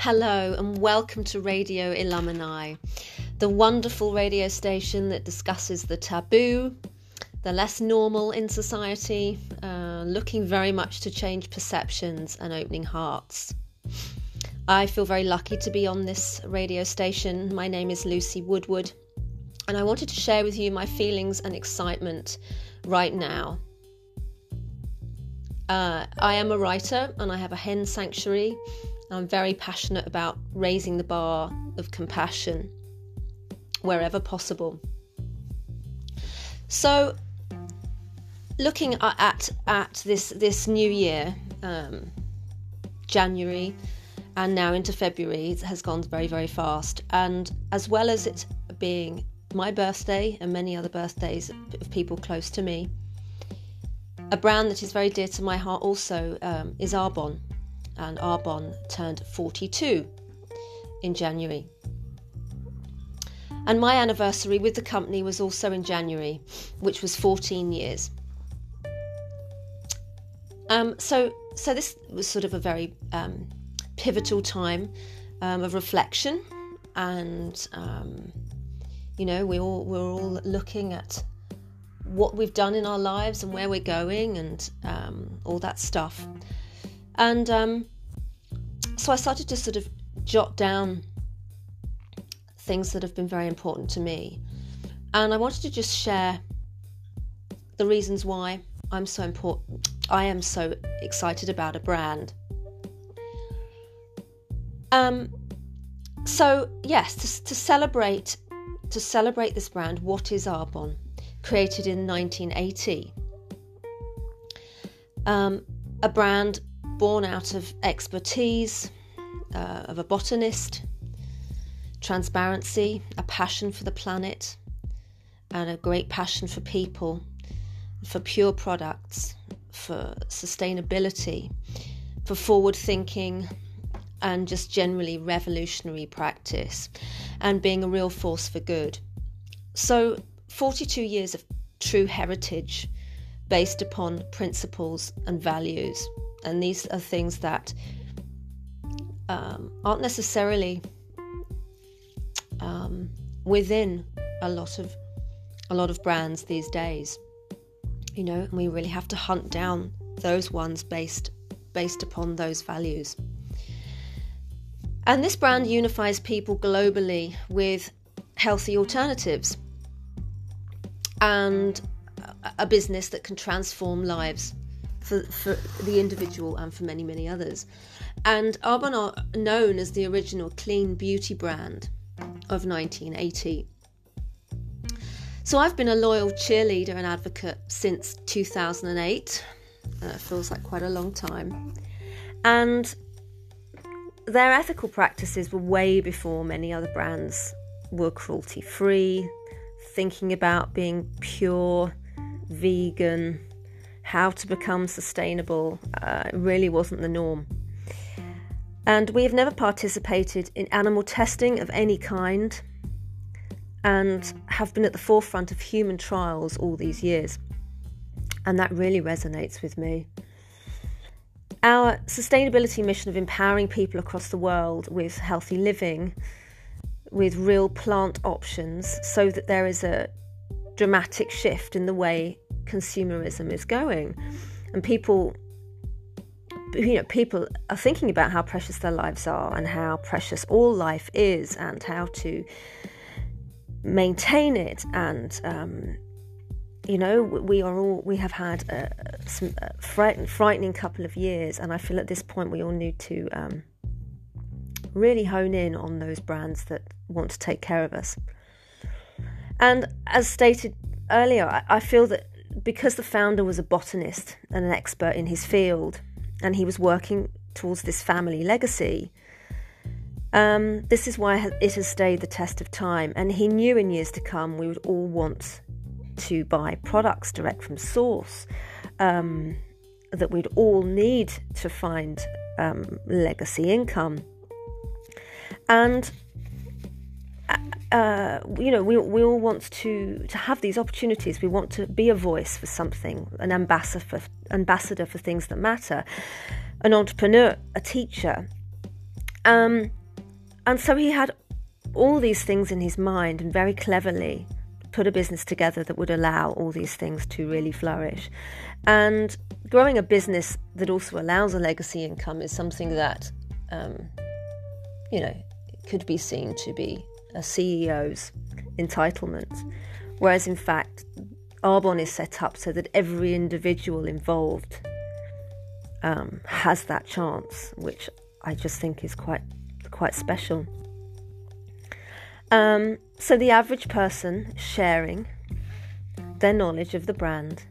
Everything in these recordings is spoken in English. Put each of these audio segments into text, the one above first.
Hello, and welcome to Radio Illuminae, the wonderful radio station that discusses the taboo, the less normal in society, uh, looking very much to change perceptions and opening hearts. I feel very lucky to be on this radio station. My name is Lucy Woodward, and I wanted to share with you my feelings and excitement right now. Uh, I am a writer and I have a hen sanctuary. I'm very passionate about raising the bar of compassion wherever possible. So, looking at at this this new year, um, January, and now into February, it has gone very very fast. And as well as it being my birthday and many other birthdays of people close to me, a brand that is very dear to my heart also um, is Arbonne, and Arbonne turned 42 in January. And my anniversary with the company was also in January, which was 14 years. Um, so, so this was sort of a very um, pivotal time um, of reflection, and um, you know, we all we're all looking at what we've done in our lives and where we're going and um, all that stuff. And um, so I started to sort of jot down things that have been very important to me. And I wanted to just share the reasons why I'm so important. I am so excited about a brand. Um, so yes, to, to celebrate to celebrate this brand, what is Arbonne? created in 1980. Um, a brand born out of expertise uh, of a botanist, transparency, a passion for the planet, and a great passion for people, for pure products, for sustainability, for forward thinking, and just generally revolutionary practice, and being a real force for good. So, 42 years of true heritage based upon principles and values. And these are things that um, aren't necessarily um, within a lot of a lot of brands these days. You know, and we really have to hunt down those ones based based upon those values. And this brand unifies people globally with healthy alternatives and a business that can transform lives for, for the individual and for many, many others. And Arbonne are known as the original clean beauty brand of 1980. So I've been a loyal cheerleader and advocate since 2008. Uh, feels like quite a long time. And their ethical practices were way before many other brands were cruelty free, thinking about being pure, vegan, how to become sustainable uh, really wasn't the norm. And we have never participated in animal testing of any kind and have been at the forefront of human trials all these years. And that really resonates with me. Our sustainability mission of empowering people across the world with healthy living with real plant options so that there is a dramatic shift in the way consumerism is going. And people you know people are thinking about how precious their lives are and how precious all life is and how to maintain it. And um, you know we are all we have had a, some a frightening couple of years. And i feel at this point we all need to um, really hone in on those brands that want to take care of us. And as stated earlier, I feel that because the founder was a botanist and an expert in his field, and he was working towards this family legacy, um, this is why it has stayed the test of time. And he knew in years to come we would all want to buy products direct from source, um, that we'd all need to find um, legacy income. And uh, you know, we, we all want to, to have these opportunities. We want to be a voice for something, an ambassador for, ambassador for things that matter, an entrepreneur, a teacher. Um, and so he had all these things in his mind and very cleverly put a business together that would allow all these things to really flourish. And growing a business that also allows a legacy income is something that, um, you know, could be seen to be a CEO's entitlement. Whereas in fact, Arbonne is set up so that every individual involved um, has that chance, which I just think is quite quite special. Um, so the average person sharing their knowledge of the brand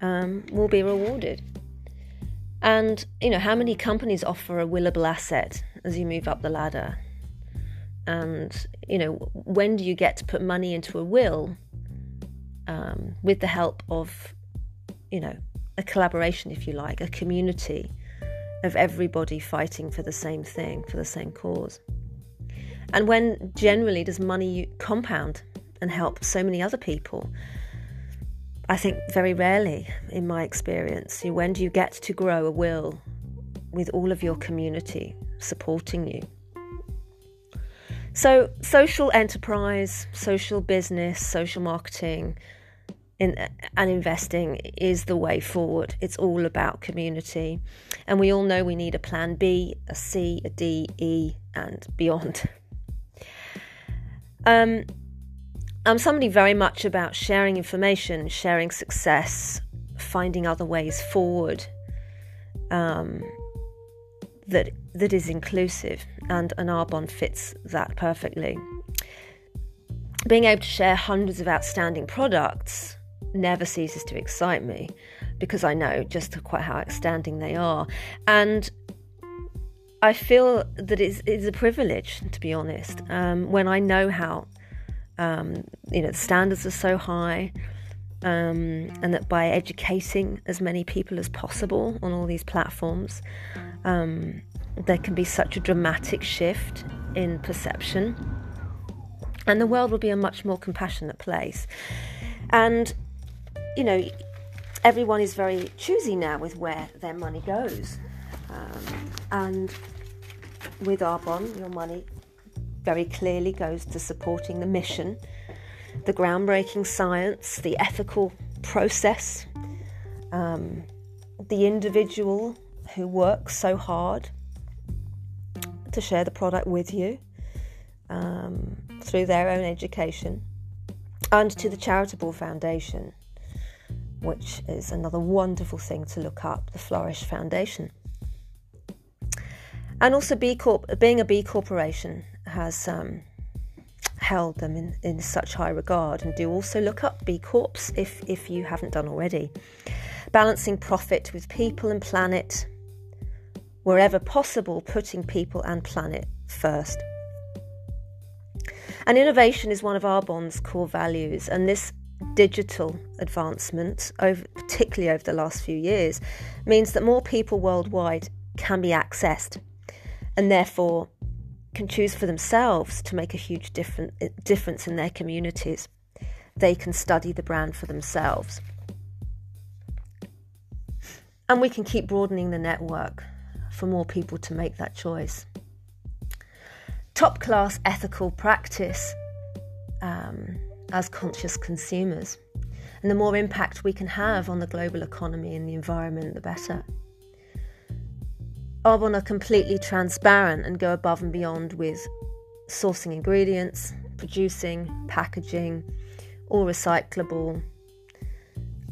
um, will be rewarded. And you know how many companies offer a willable asset as you move up the ladder, and you know when do you get to put money into a will um, with the help of you know a collaboration, if you like, a community of everybody fighting for the same thing, for the same cause. And when generally does money compound and help so many other people? I think very rarely, in my experience. When do you get to grow a will with all of your community supporting you? So, social enterprise, social business, social marketing, in, and investing is the way forward. It's all about community. And we all know we need a plan B, a C, a D, E, and beyond. Um, I'm somebody very much about sharing information, sharing success, finding other ways forward um, that that is inclusive, and an Arbonne fits that perfectly. Being able to share hundreds of outstanding products never ceases to excite me because I know just quite how outstanding they are. And I feel that it's, it's a privilege, to be honest, um, when I know how, um, you know, the standards are so high. Um, and that by educating as many people as possible on all these platforms, um, there can be such a dramatic shift in perception, and the world will be a much more compassionate place. And you know, everyone is very choosy now with where their money goes. Um, and with Arbonne, your money very clearly goes to supporting the mission, the groundbreaking science, the ethical process, um, the individual who works so hard to share the product with you um, through their own education, and to the charitable foundation which is another wonderful thing to look up the Flourish Foundation. And also, B Corp, being a B corporation has um, held them in, in such high regard. And do also look up B Corps if, if you haven't done already. Balancing profit with people and planet, wherever possible, putting people and planet first. And innovation is one of Arbonne's core values, and this digital advancement, over, particularly over the last few years, means that more people worldwide can be accessed and therefore can choose for themselves to make a huge different, eh, difference in their communities. They can study the brand for themselves. And we can keep broadening the network for more people to make that choice. Top class ethical practice. Um, as conscious consumers. And the more impact we can have on the global economy and the environment, the better. Arbonne are completely transparent and go above and beyond with sourcing ingredients, producing, packaging, all recyclable.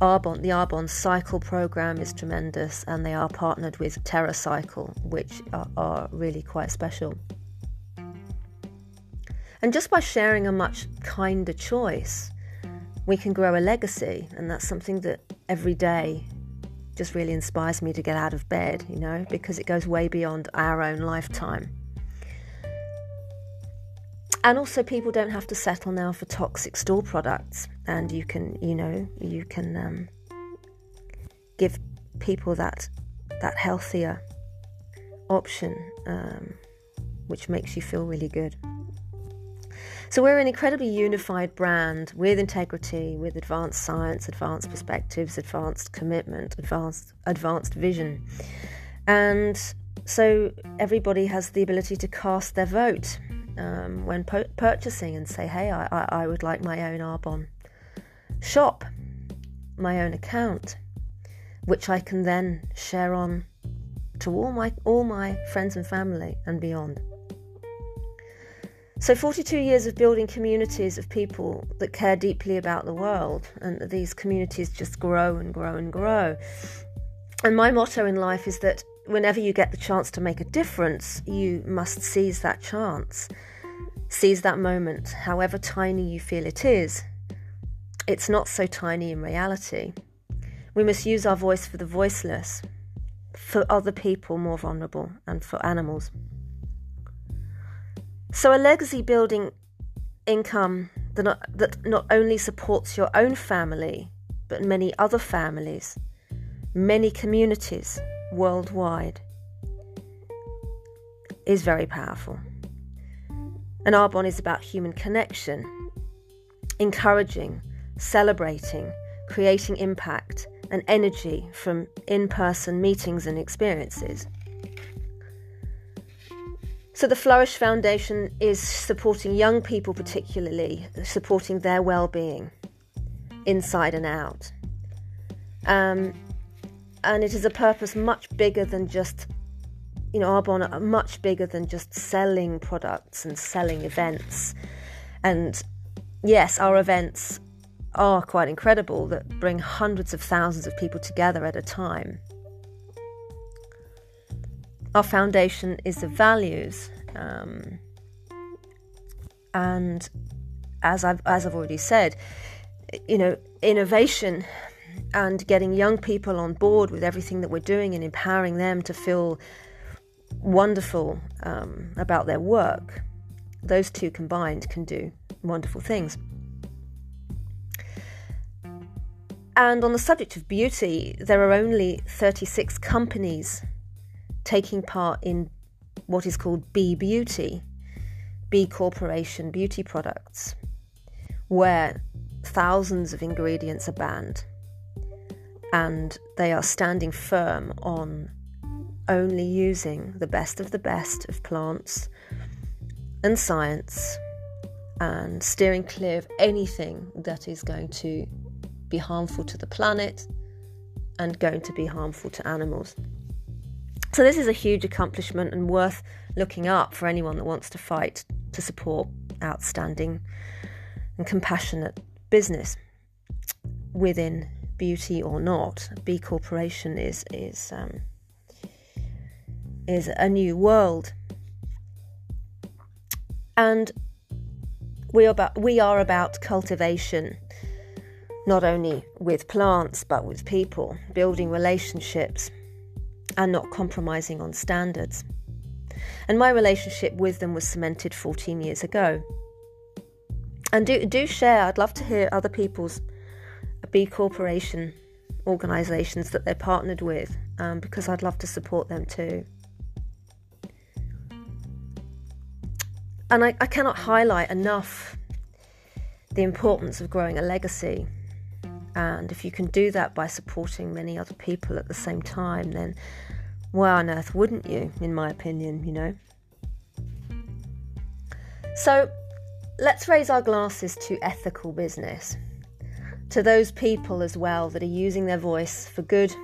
The Arbonne Cycle program is tremendous, and they are partnered with TerraCycle, which are, are really quite special. And just by sharing a much kinder choice, we can grow a legacy. And that's something that every day just really inspires me to get out of bed, you know, because it goes way beyond our own lifetime. And also, people don't have to settle now for toxic store products, and you can, you know, you can um, give people that that healthier option, um, which makes you feel really good. So we're an incredibly unified brand with integrity, with advanced science, advanced perspectives, advanced commitment, advanced advanced vision. And So everybody has the ability to cast their vote um, when po- purchasing and say, hey, I, I, I would like my own Arbonne shop, my own account, which I can then share on to all my all my friends and family and beyond. So 42 years of building communities of people that care deeply about the world and these communities just grow and grow and grow. And my motto in life is that whenever you get the chance to make a difference, you must seize that chance. Seize that moment, however tiny you feel it is. It's not so tiny in reality. We must use our voice for the voiceless, for other people more vulnerable, and for animals. So, a legacy building income that not, that not only supports your own family, but many other families, many communities worldwide, is very powerful. And Arbonne is about human connection, encouraging, celebrating, creating impact and energy from in person meetings and experiences. So, the Flourish Foundation is supporting young people, particularly, supporting their well being inside and out. Um, and it is a purpose much bigger than just, you know, Arbonne, much bigger than just selling products and selling events. And yes, our events are quite incredible that bring hundreds of thousands of people together at a time. Our foundation is the values, um, and as I've as I've already said, you know, innovation and getting young people on board with everything that we're doing and empowering them to feel wonderful um, about their work. Those two combined can do wonderful things. And on the subject of beauty, there are only 36 companies taking part in what is called B Beauty, B Corporation beauty products, where thousands of ingredients are banned. And they are standing firm on only using the best of the best of plants and science and steering clear of anything that is going to be harmful to the planet and going to be harmful to animals. So, this is a huge accomplishment and worth looking up for anyone that wants to fight to support outstanding and compassionate business within beauty or not. B Corporation is is um, is a new world, and we are about we are about cultivation, not only with plants but with people, building relationships and not compromising on standards. And my relationship with them was cemented 14 years ago. And do, do share, I'd love to hear other people's B Corporation organisations that they're partnered with um, because I'd love to support them too. And I, I cannot highlight enough the importance of growing a legacy. And if you can do that by supporting many other people at the same time, then why on earth wouldn't you, in my opinion, you know? So let's raise our glasses to ethical business, to those people as well that are using their voice for good,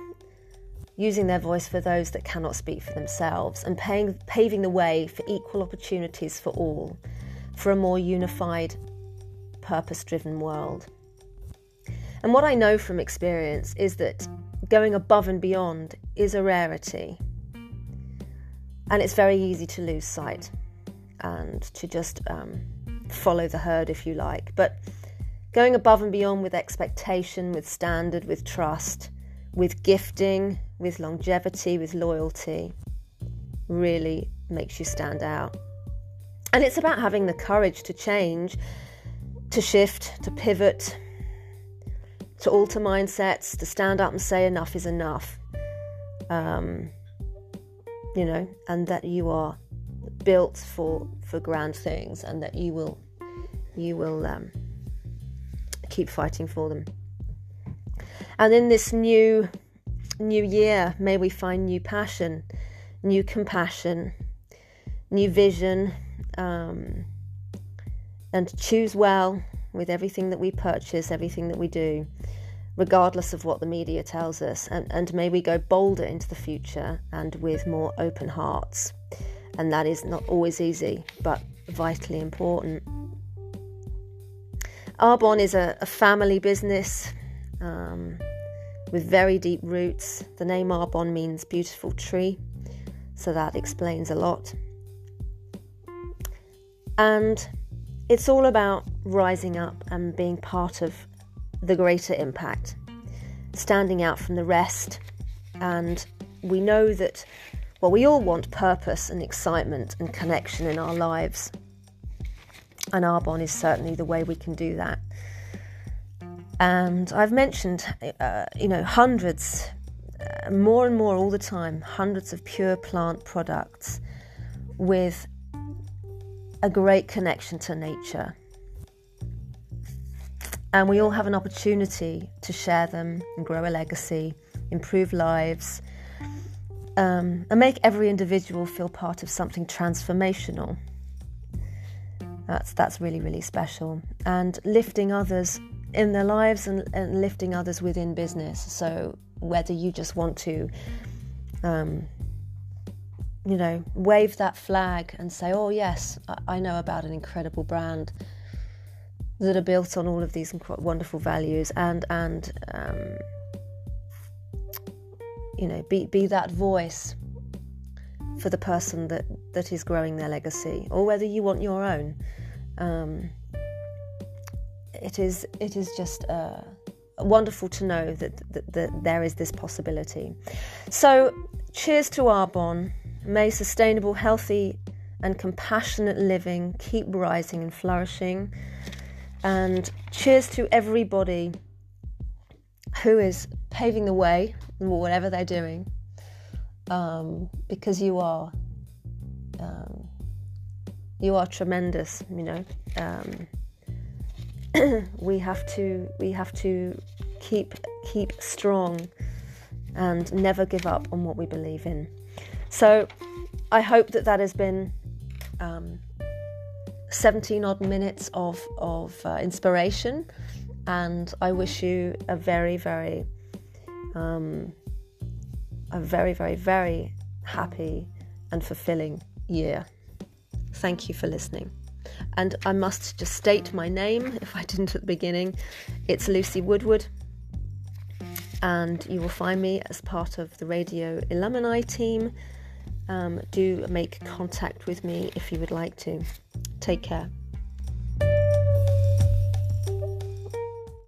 using their voice for those that cannot speak for themselves, and paying, paving the way for equal opportunities for all, for a more unified, purpose driven world. And what I know from experience is that going above and beyond is a rarity. And it's very easy to lose sight and to just um, follow the herd, if you like. But going above and beyond with expectation, with standard, with trust, with gifting, with longevity, with loyalty, really makes you stand out. And it's about having the courage to change, to shift, to pivot, to alter mindsets, to stand up and say enough is enough. Um, you know, and that you are built for for grand things, and that you will you will um, keep fighting for them. And in this new new year, may we find new passion, new compassion, new vision, um, and choose well with everything that we purchase, everything that we do, regardless of what the media tells us. And, and may we go bolder into the future and with more open hearts. And that is not always easy, but vitally important. Arbonne is a, a family business um, with very deep roots. The name Arbonne means beautiful tree, so that explains a lot. And it's all about rising up and being part of the greater impact, standing out from the rest. And we know that, well, we all want purpose and excitement and connection in our lives. And Arbonne is certainly the way we can do that. And I've mentioned, uh, you know, hundreds, uh, more and more all the time, hundreds of pure plant products with a great connection to nature. And we all have an opportunity to share them and grow a legacy, improve lives, um, and make every individual feel part of something transformational. That's that's really really special, and lifting others in their lives and, and lifting others within business. So whether you just want to, um, you know, wave that flag and say, "Oh yes, I, know about an incredible brand." that are built on all of these wonderful values and and um, you know be be that voice for the person that that is growing their legacy or whether you want your own um, it is it is just uh, wonderful to know that, that, that there is this possibility. So, cheers to Arbonne. May sustainable, healthy, and compassionate living keep rising and flourishing. And cheers to everybody who is paving the way, whatever they're doing, um, because you are. You are tremendous, you know. Um, we have to we have to keep keep strong and never give up on what we believe in. So I hope that that has been um, 17 odd minutes of of uh, inspiration, and I wish you a very very um, a very very very happy and fulfilling year. Thank you for listening. And I must just state my name if I didn't at the beginning. It's Lucy Woodward, and you will find me as part of the Radio Illuminae team. Um, do make contact with me if you would like to. Take care.